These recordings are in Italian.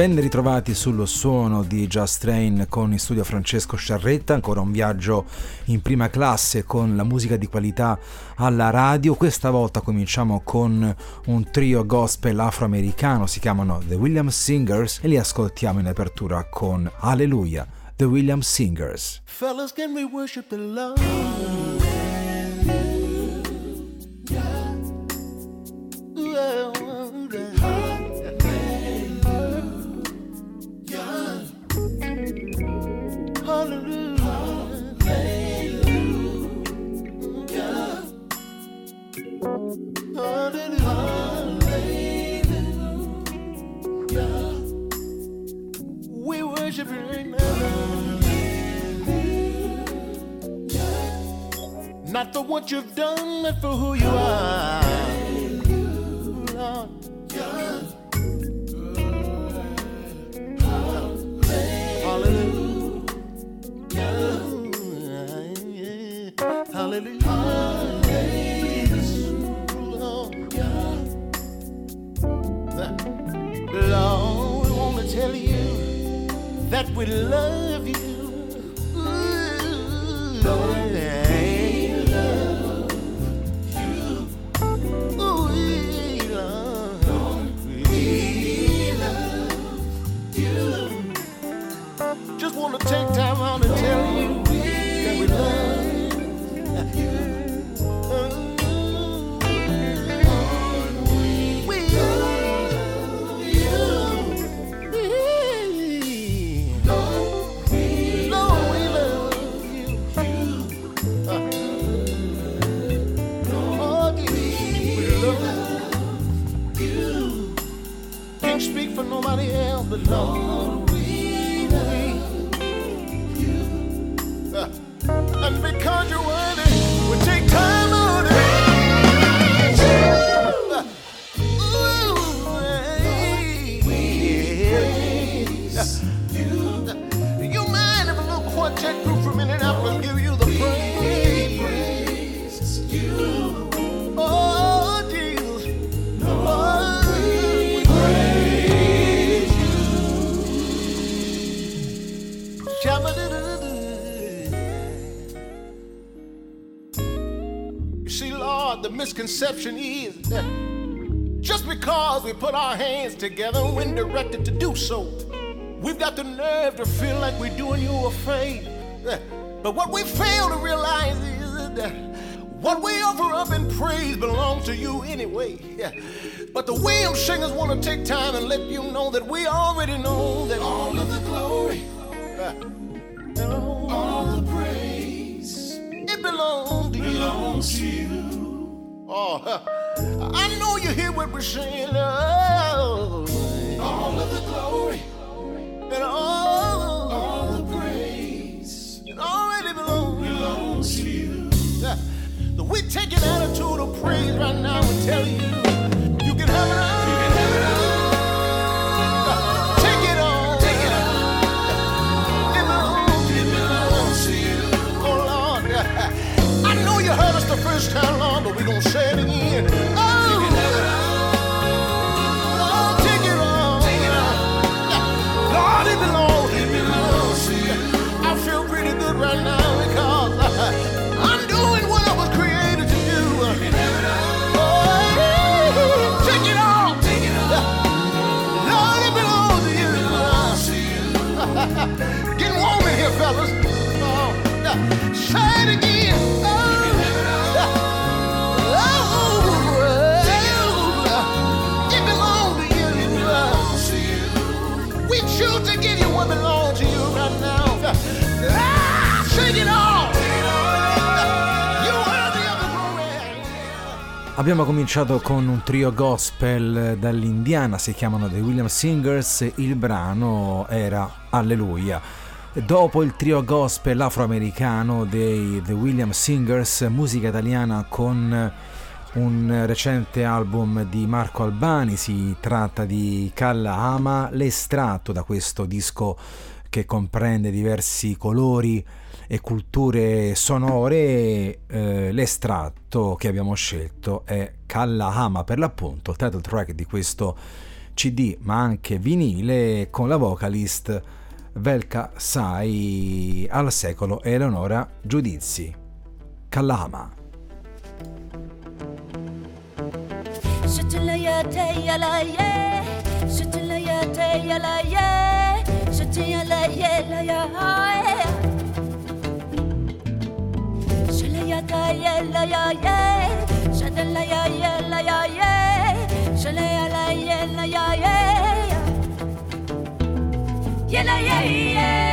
Ben ritrovati sullo suono di Just Train con in studio Francesco Sciarretta, ancora un viaggio in prima classe con la musica di qualità alla radio. Questa volta cominciamo con un trio gospel afroamericano, si chiamano The Williams Singers e li ascoltiamo in apertura con Alleluia, The Williams Singers. Fellas, can we worship the Lord? Not for what you've done, but for who you are. Misconception is that just because we put our hands together when directed to do so, we've got the nerve to feel like we're doing you a favor. But what we fail to realize is that what we offer up in praise belongs to you anyway. But the Williams singers want to take time and let you know that we already know that all of the glory, uh, it belongs to you. Belongs to you. Oh, I know you hear what we're saying. Oh, all of the glory and all, all the praise it already belongs, belongs to you. Yeah. So we take an attitude of praise right now and tell you you can have it all. Abbiamo cominciato con un trio gospel dall'Indiana, si chiamano The Williams Singers, il brano era Alleluia. Dopo il trio gospel afroamericano dei The William Singers, musica italiana con un recente album di Marco Albani, si tratta di Calla Ama, l'estratto da questo disco che comprende diversi colori e culture sonore, eh, l'estratto che abbiamo scelto è Kallahama per l'appunto, title track di questo CD ma anche vinile con la vocalist Velka Sai al secolo Eleonora Giudizi. Kallahama. ya yeah, yeah, yeah.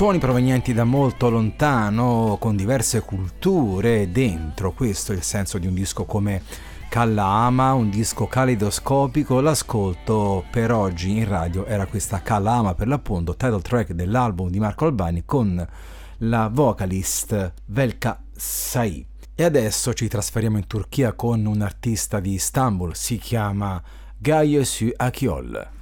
Suoni provenienti da molto lontano, con diverse culture dentro, questo è il senso di un disco come Kalla Ama, un disco caleidoscopico, l'ascolto per oggi in radio era questa Kalla Ama per l'appunto, title track dell'album di Marco Albani con la vocalist Velka Sai. E adesso ci trasferiamo in Turchia con un artista di Istanbul, si chiama Gaye Su Akiol.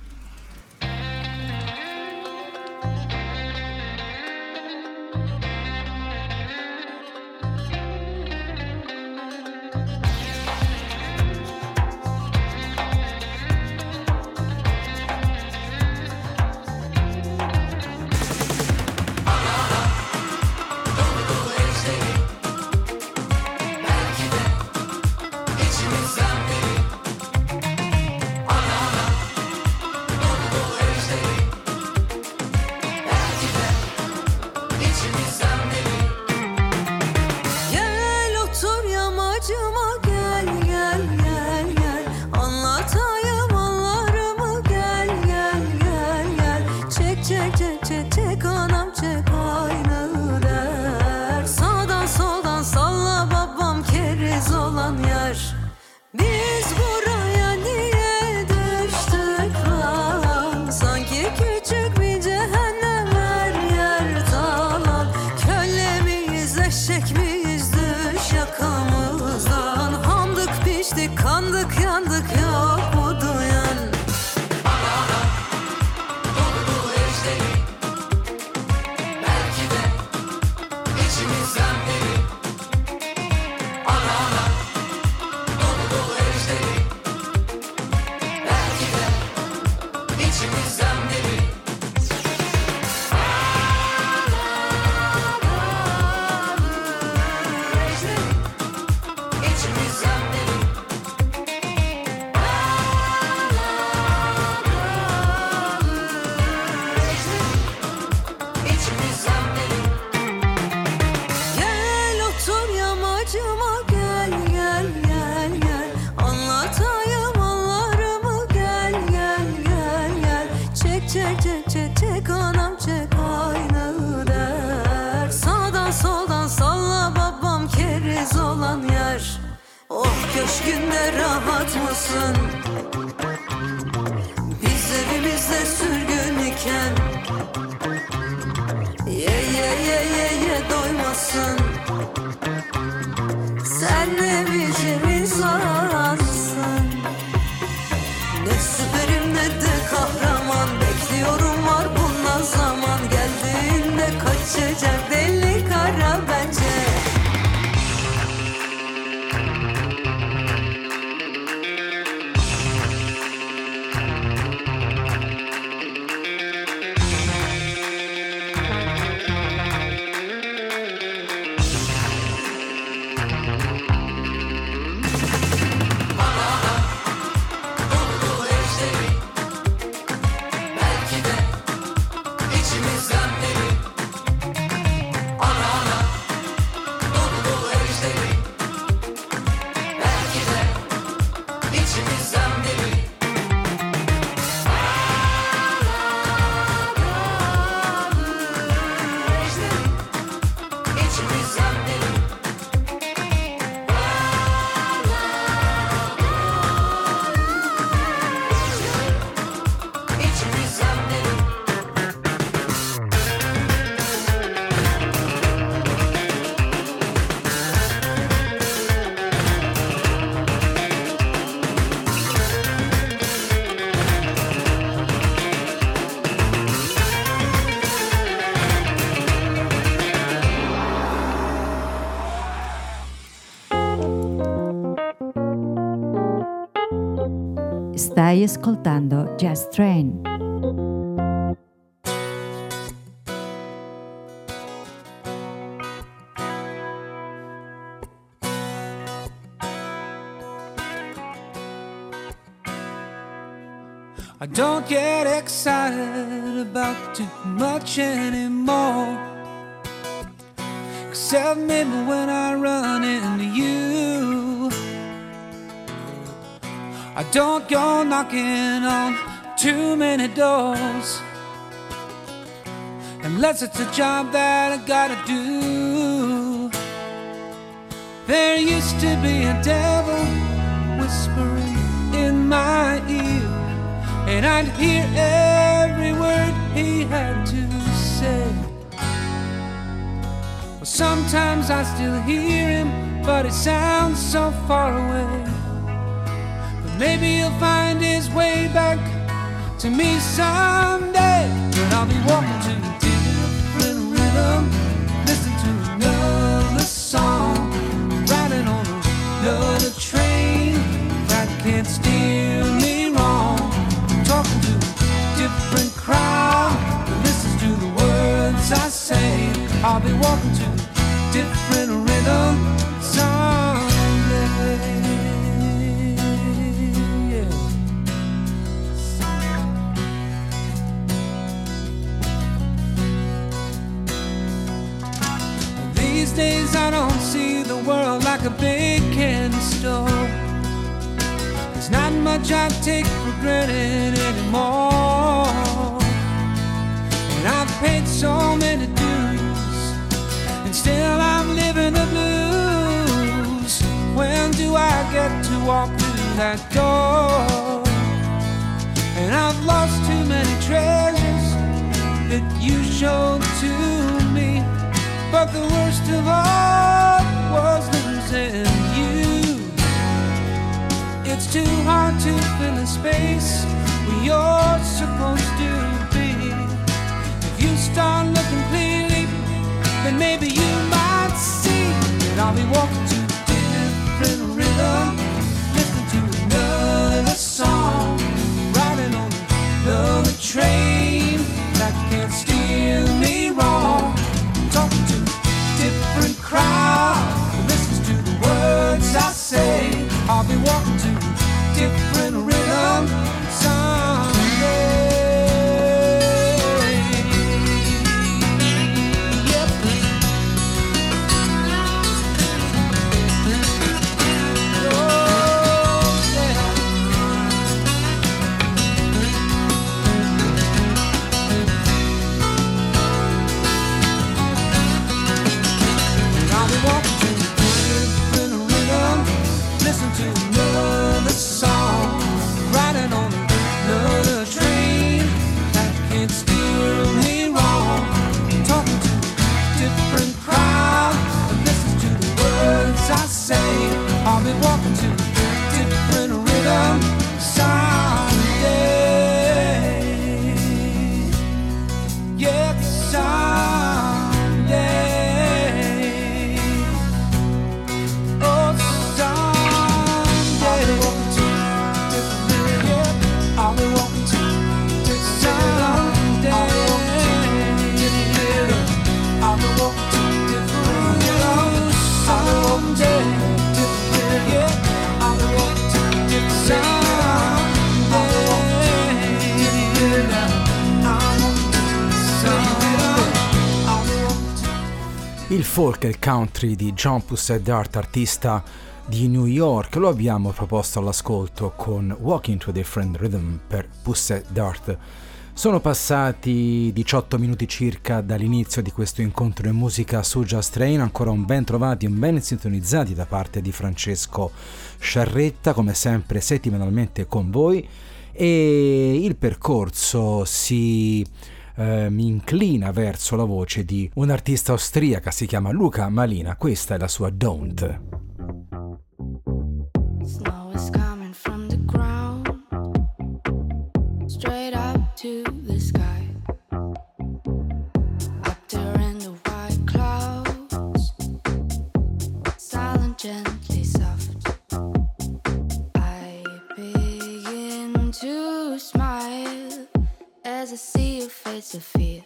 Stai ascoltando Jazz Train. I don't get excited about too much anymore. Except when I don't go knocking on too many doors. Unless it's a job that I gotta do. There used to be a devil whispering in my ear. And I'd hear every word he had to say. Well, sometimes I still hear him, but it sounds so far away. Maybe he'll find his way back to me someday. But I'll be walking to a different rhythm, listen to another song, riding on another train that can't steer me wrong talking to a different crowd that listens to the words I say. I'll be walking to a different days I don't see the world like a big candy store. There's not much I take for granted anymore. And I've paid so many dues, and still I'm living the blues. When do I get to walk through that door? And I've lost too many treasures that you showed to me. But the worst of all was losing you. It's too hard to fill a space where you're supposed to be. If you start looking clearly, then maybe you might see that I'll be walking to a different rhythm, listening to another song, riding on another train that can't steer me wrong. Say. I'll be walking Il folk e il country di John Pusset Dart, artista di New York, lo abbiamo proposto all'ascolto con Walking to a Different Rhythm per Pusset Dart. Sono passati 18 minuti circa dall'inizio di questo incontro in musica su Just Train, ancora un ben trovati, un ben sintonizzati da parte di Francesco Sciarretta, come sempre settimanalmente con voi e il percorso si eh, mi inclina verso la voce di un'artista austriaca, si chiama Luca Malina, questa è la sua Don't. I see your face of fear.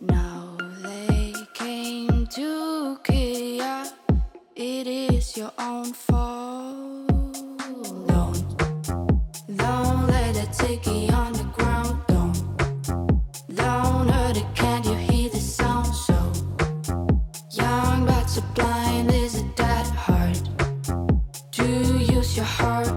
Now they came to kill ya. It is your own fault. Don't, don't let it take you on the ground. Don't, don't hurt it. Can't you hear the sound? So young but so blind. Is it that hard to use your heart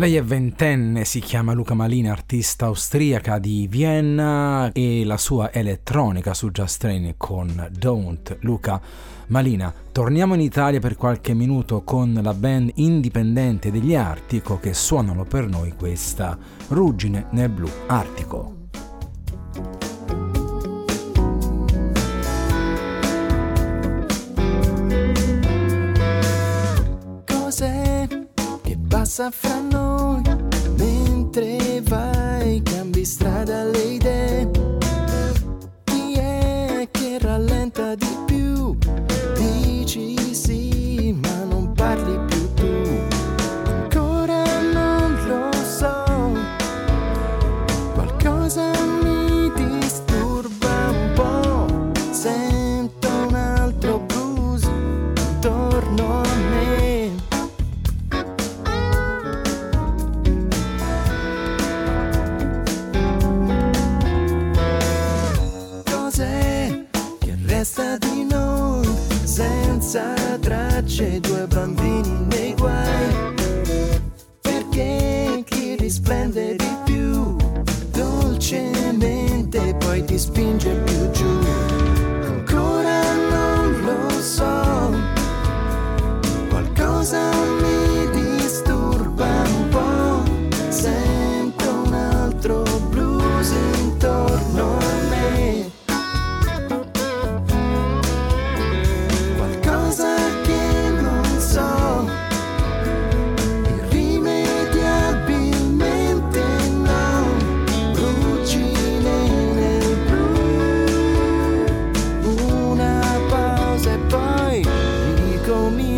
Lei è ventenne, si chiama Luca Malina, artista austriaca di Vienna e la sua elettronica su Just Train con Don't. Luca Malina, torniamo in Italia per qualche minuto con la band indipendente degli Artico che suonano per noi questa Ruggine nel blu artico. Cos'è che passa fra noi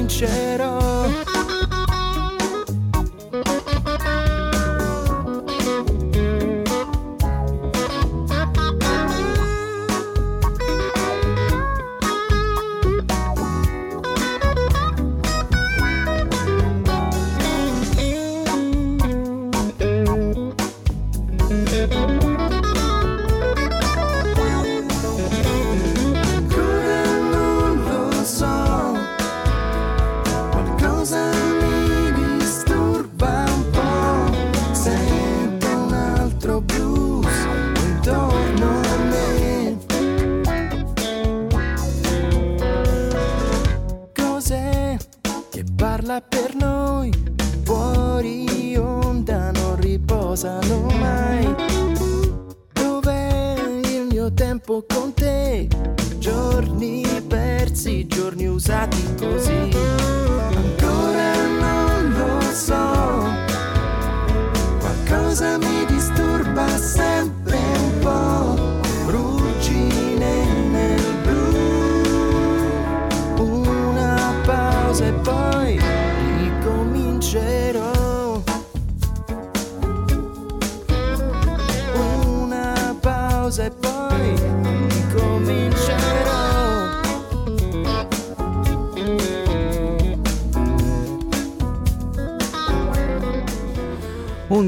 sincero.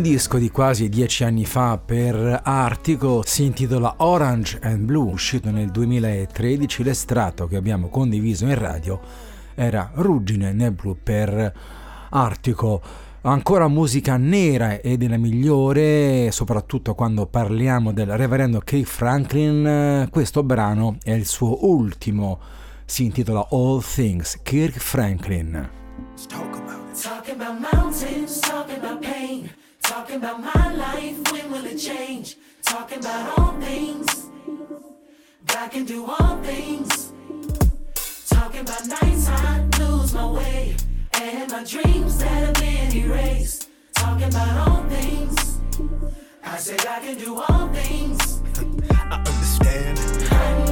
Disco di quasi dieci anni fa per Artico si intitola Orange and Blue, uscito nel 2013. L'estratto che abbiamo condiviso in radio era Ruggine nel blu per Artico. Ancora musica nera e della migliore, soprattutto quando parliamo del reverendo Keith Franklin. Questo brano è il suo ultimo, si intitola All Things, Kirk Franklin. Talking about mountains, talking about pain, talking about my life, when will it change? Talking about all things, God can do all things. Talking about nights I lose my way, and my dreams that have been erased. Talking about all things, I said I can do all things. I understand. I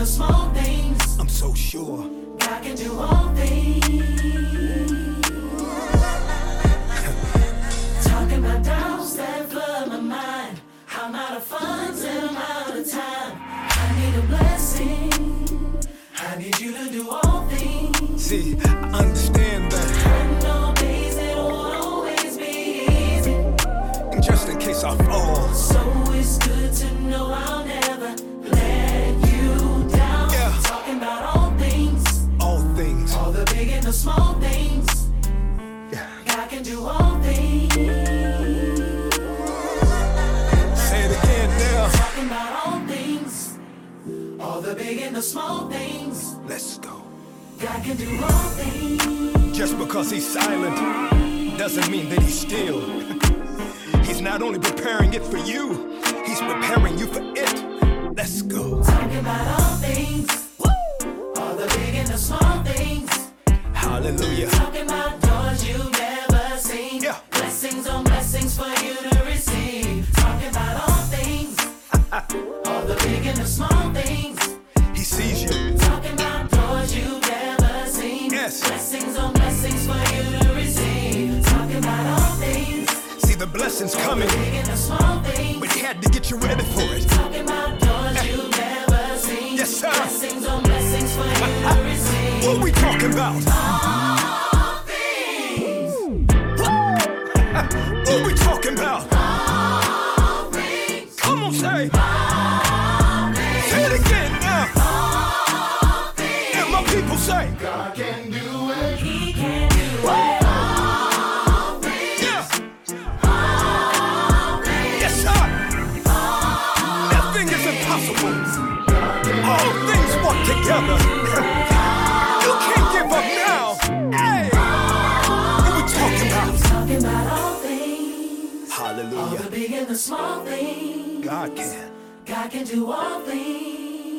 the big and the small things. I'm so sure. God can do all things. Talking about doubts that flood my mind. I'm out of funds and I'm out of time. I need a blessing. I need you to do all things. See, I understand small things. God can do all things. Say it again now. Talking about all things, all the big and the small things. Let's go. God can do all things. Just because he's silent doesn't mean that he's still. He's not only preparing it for you, he's preparing you for it. Let's go. Talking about all things, all the big and the small things. Hallelujah. Talking about doors you've never seen. Yeah. Blessings on blessings for you to receive. Talking about all things, all the big and the small things. He sees you. Talking about doors you've never seen. Yes. Blessings on blessings for you to receive. Talking about all things, See the blessings coming, The big and the small things. but he had to get you ready for it. Talking about doors you've never seen. Yes, sir. Blessings on blessings for you to receive. What we talking about? Can do all things.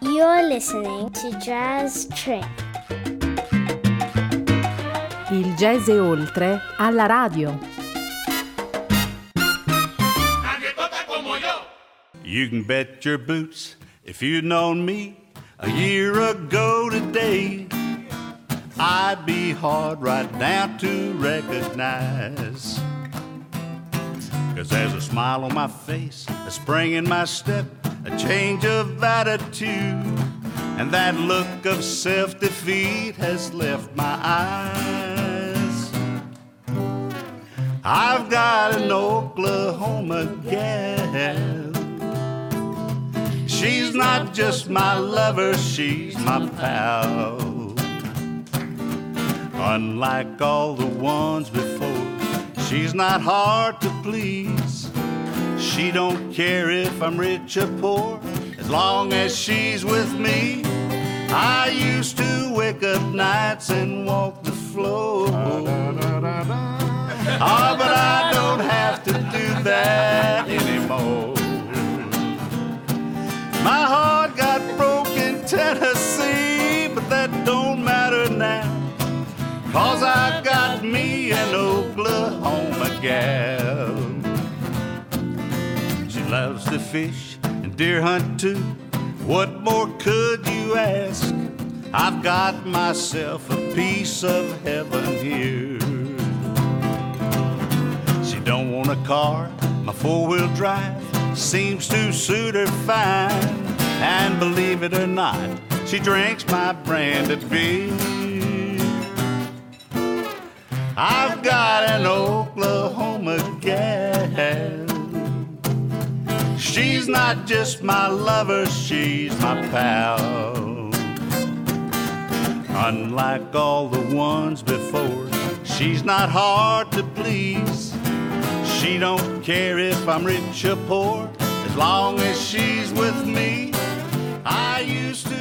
You're listening to Jazz Train. Il jazz e oltre alla radio. You can bet your boots if you'd known me a year ago today, I'd be hard right now to recognize. Cause there's a smile on my face, a spring in my step, a change of attitude, and that look of self defeat has left my eyes. I've got an Oklahoma gal. She's not just my lover, she's my pal. Unlike all the ones before, she's not hard to please. She don't care if I'm rich or poor, as long as she's with me. I used to wake up nights and walk the floor. Ah, but I don't have to do that anymore. My heart got broke in Tennessee, Cause I got me an Oklahoma gal. She loves to fish and deer hunt too. What more could you ask? I've got myself a piece of heaven here. She don't want a car, my four-wheel drive seems to suit her fine. And believe it or not, she drinks my branded beer. Not just my lover, she's my pal. Unlike all the ones before, she's not hard to please. She don't care if I'm rich or poor, as long as she's with me. I used to.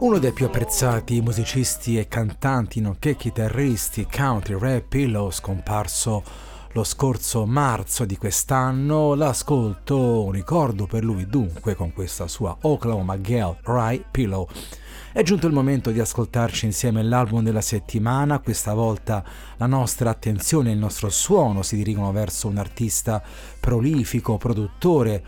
Uno dei più apprezzati musicisti e cantanti, nonché chitarristi country rap Pillow, scomparso lo scorso marzo di quest'anno, l'ascolto, un ricordo per lui dunque con questa sua Oklahoma Girl Rye Pillow. È giunto il momento di ascoltarci insieme l'album della settimana, questa volta la nostra attenzione e il nostro suono si dirigono verso un artista prolifico, produttore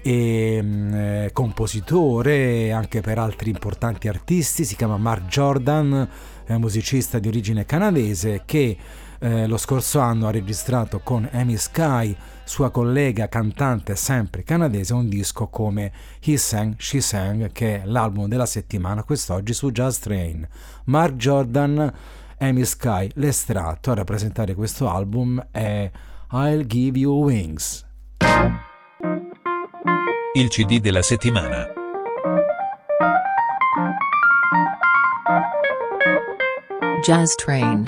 e eh, compositore anche per altri importanti artisti, si chiama Mark Jordan, è musicista di origine canadese che eh, lo scorso anno ha registrato con Amy Sky, sua collega cantante sempre canadese, un disco come He Sang, She Sang, che è l'album della settimana quest'oggi su Jazz Train. Mark Jordan, Amy Sky, l'estratto a rappresentare questo album è I'll Give You Wings. Il CD della settimana. Jazz Train.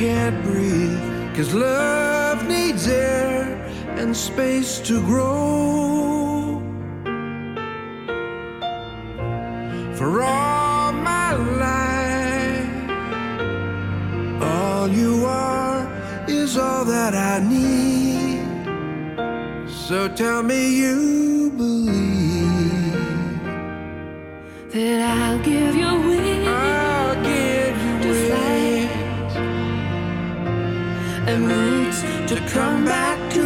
can't breathe. Cause love needs air and space to grow. For all my life, all you are is all that I need. So tell me you believe that I'll give you wings. come back to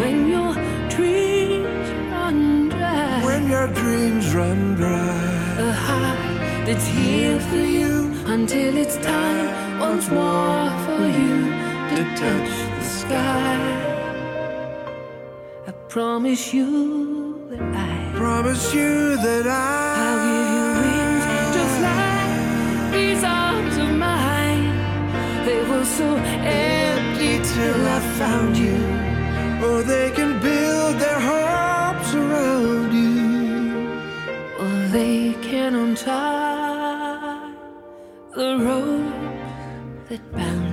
when your dreams run dry. When your dreams run dry, a heart that's here for you until it's time once more for you to touch the sky. I promise you that I promise you that I. so till I found you. Or they can build their hopes around you. Or they can untie the rope that bound.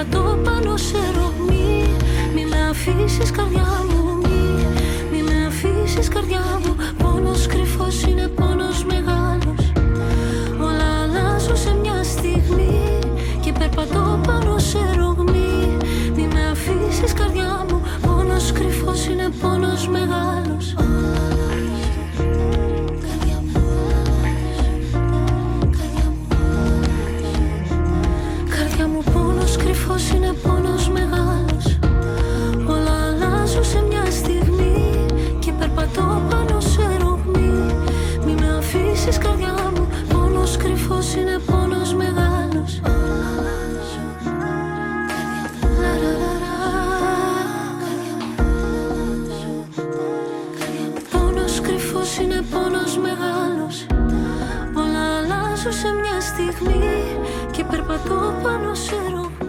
Περπατώ πάνω σε ρομή Μη με αφήσεις καρδιά μου Μη, μη με αφήσεις καρδιά μου.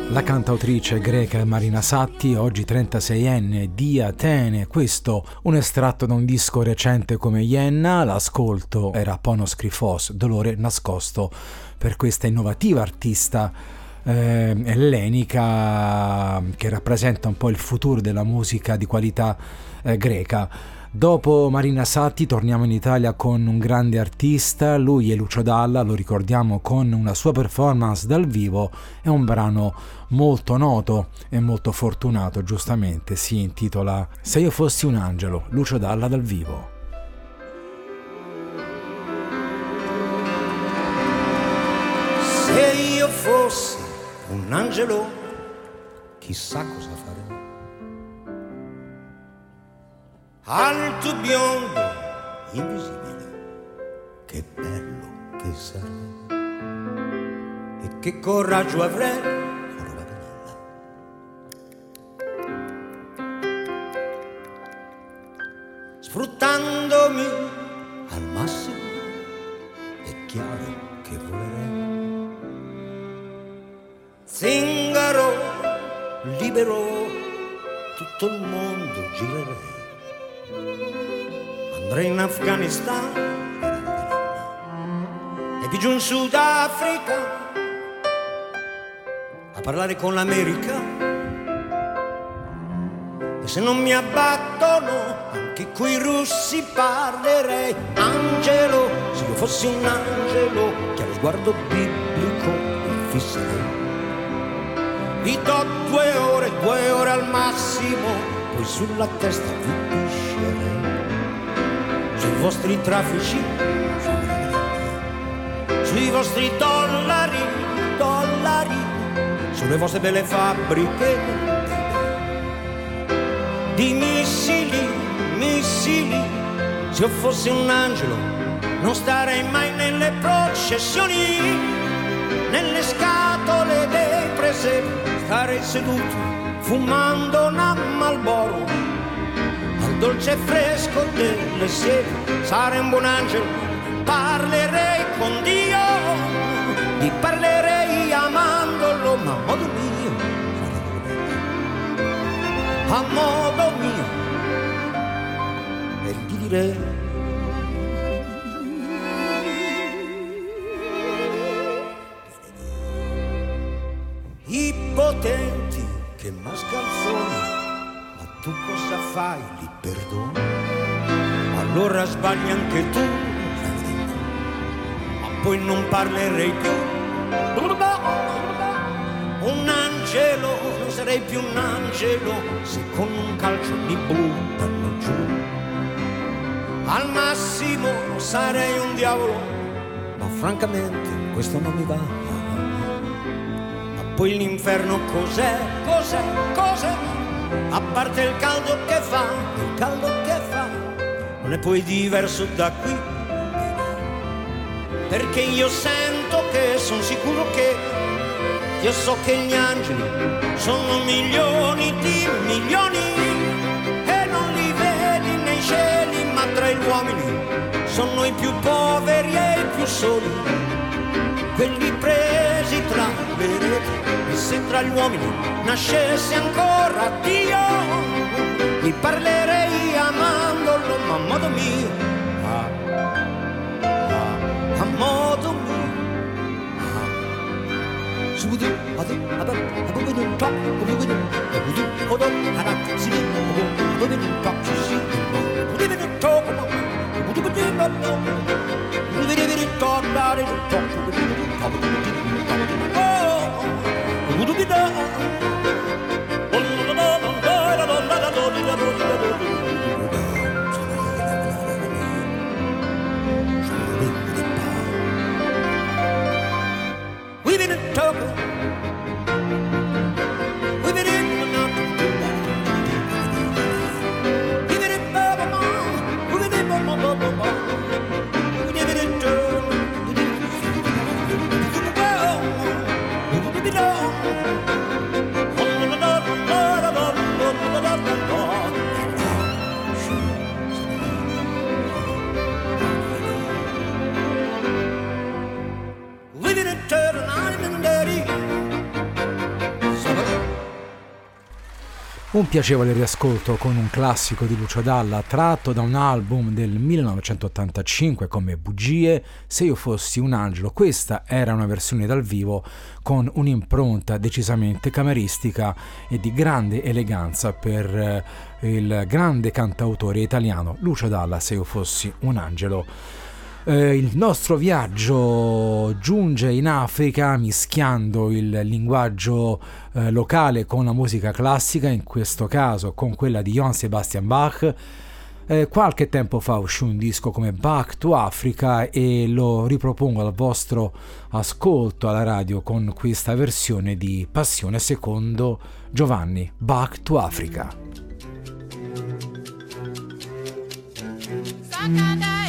La cantautrice greca Marina Satti, oggi 36enne di Atene, questo un estratto da un disco recente come Ienna, l'ascolto era Ponos Krifos, Dolore nascosto per questa innovativa artista eh, ellenica che rappresenta un po' il futuro della musica di qualità eh, greca. Dopo Marina Satti torniamo in Italia con un grande artista, lui è Lucio Dalla, lo ricordiamo con una sua performance dal vivo, è un brano molto noto e molto fortunato, giustamente, si intitola Se io fossi un angelo, Lucio Dalla dal vivo. Se io fossi un angelo, chissà cosa farei. Alto biondo, invisibile, che bello che sarei. E che coraggio avrei. Sfruttandomi Afghanistan e più giù in Sudafrica a parlare con l'America. E se non mi abbattono, anche coi russi parlerei. Angelo, se io fossi un angelo, che allo sguardo biblico mi fisserei. Vi do due ore, due ore al massimo, poi sulla testa vi piscerei. Vostri traffici, sui vostri dollari, dollari, sulle vostre belle fabbriche di missili, missili. Se io fossi un angelo, non starei mai nelle processioni, nelle scatole dei presepi starei seduto fumando una Malboro dolce fresco delle siepi sarei un buon angelo parlerei con Dio. Gli parlerei amandolo ma a modo mio a modo mio. E gli direi. I potenti che mascalzoni, ma tu cosa fai? Li perdoni? Allora sbagli anche tu, ma poi non parlerei più. Un angelo, non sarei più un angelo se con un calcio mi buttano giù. Al massimo sarei un diavolo, ma francamente questo non mi va. Poi l'inferno cos'è, cos'è, cos'è? A parte il caldo che fa, il caldo che fa, non è poi diverso da qui. Perché io sento che, sono sicuro che, io so che gli angeli sono milioni di milioni e non li vedi nei cieli, ma tra gli uomini sono i più poveri e i più soli, quelli presi tra le reti e se tra gli uomini nascesse ancora Dio, gli parlerei amandolo, ma a modo mio, ah, ah, a modo mio. Ah. Subudu, adu, abab, Un piacevole riascolto con un classico di Lucio Dalla tratto da un album del 1985 come Bugie, Se io fossi un angelo. Questa era una versione dal vivo con un'impronta decisamente cameristica e di grande eleganza per eh, il grande cantautore italiano Lucio Dalla, Se io fossi un angelo. Eh, il nostro viaggio giunge in Africa mischiando il linguaggio eh, locale con la musica classica, in questo caso con quella di Johann Sebastian Bach. Eh, qualche tempo fa uscì un disco come Back to Africa e lo ripropongo al vostro ascolto alla radio con questa versione di Passione secondo Giovanni, Back to Africa. Sakanda.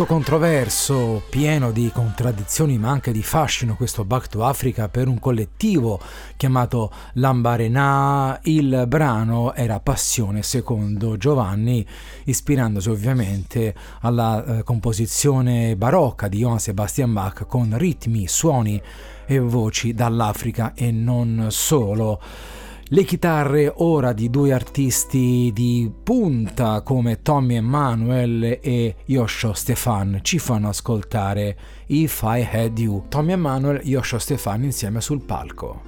Disco controverso, pieno di contraddizioni ma anche di fascino, questo Back to Africa per un collettivo chiamato Lambarena. Il brano era passione secondo Giovanni, ispirandosi ovviamente alla eh, composizione barocca di Johann Sebastian Bach con ritmi, suoni e voci dall'Africa e non solo. Le chitarre ora di due artisti di punta come Tommy Emanuel e Yosho Stefan ci fanno ascoltare If I Had You. Tommy Emanuel e Yosho Stefan insieme sul palco.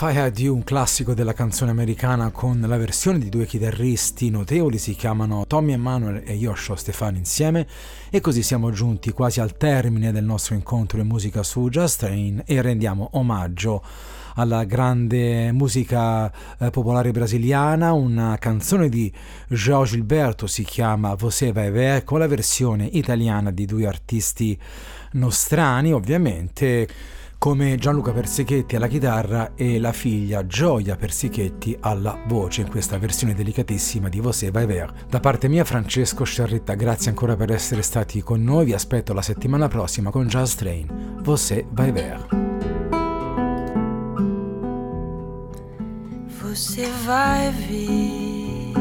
Had You, un classico della canzone americana con la versione di due chitarristi notevoli, si chiamano Tommy Emanuel e Yoshio Stefano insieme e così siamo giunti quasi al termine del nostro incontro in musica su Just Train e rendiamo omaggio alla grande musica eh, popolare brasiliana, una canzone di João Gilberto si chiama Você vai ver con la versione italiana di due artisti nostrani ovviamente come Gianluca Persichetti alla chitarra e la figlia Gioia Persichetti alla voce in questa versione delicatissima di Você vai ver. Da parte mia Francesco Sciarritta, grazie ancora per essere stati con noi, vi aspetto la settimana prossima con Jazz Train. Você vai ver. Você vai ver.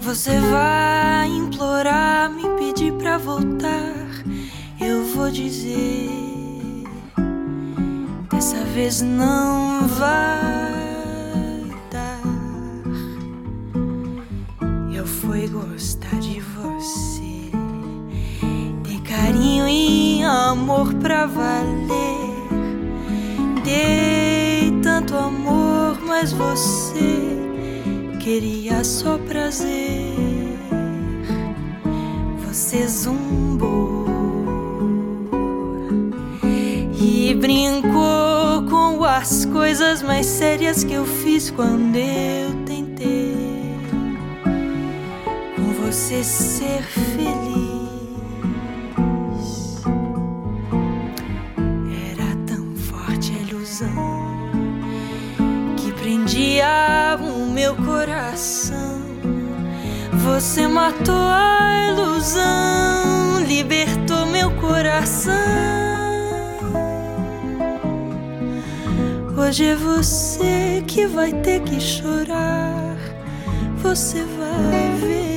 Você vai implorar, me pedir pra voltar. Vou dizer. Dessa vez não vai dar. Eu fui gostar de você. Ter carinho e amor pra valer. Dei tanto amor, mas você queria só prazer. Você zumbou brincou com as coisas mais sérias que eu fiz quando eu tentei com você ser feliz. Era tão forte a ilusão que prendia o meu coração. Você matou a ilusão, libertou meu coração. Hoje é você que vai ter que chorar. Você vai ver.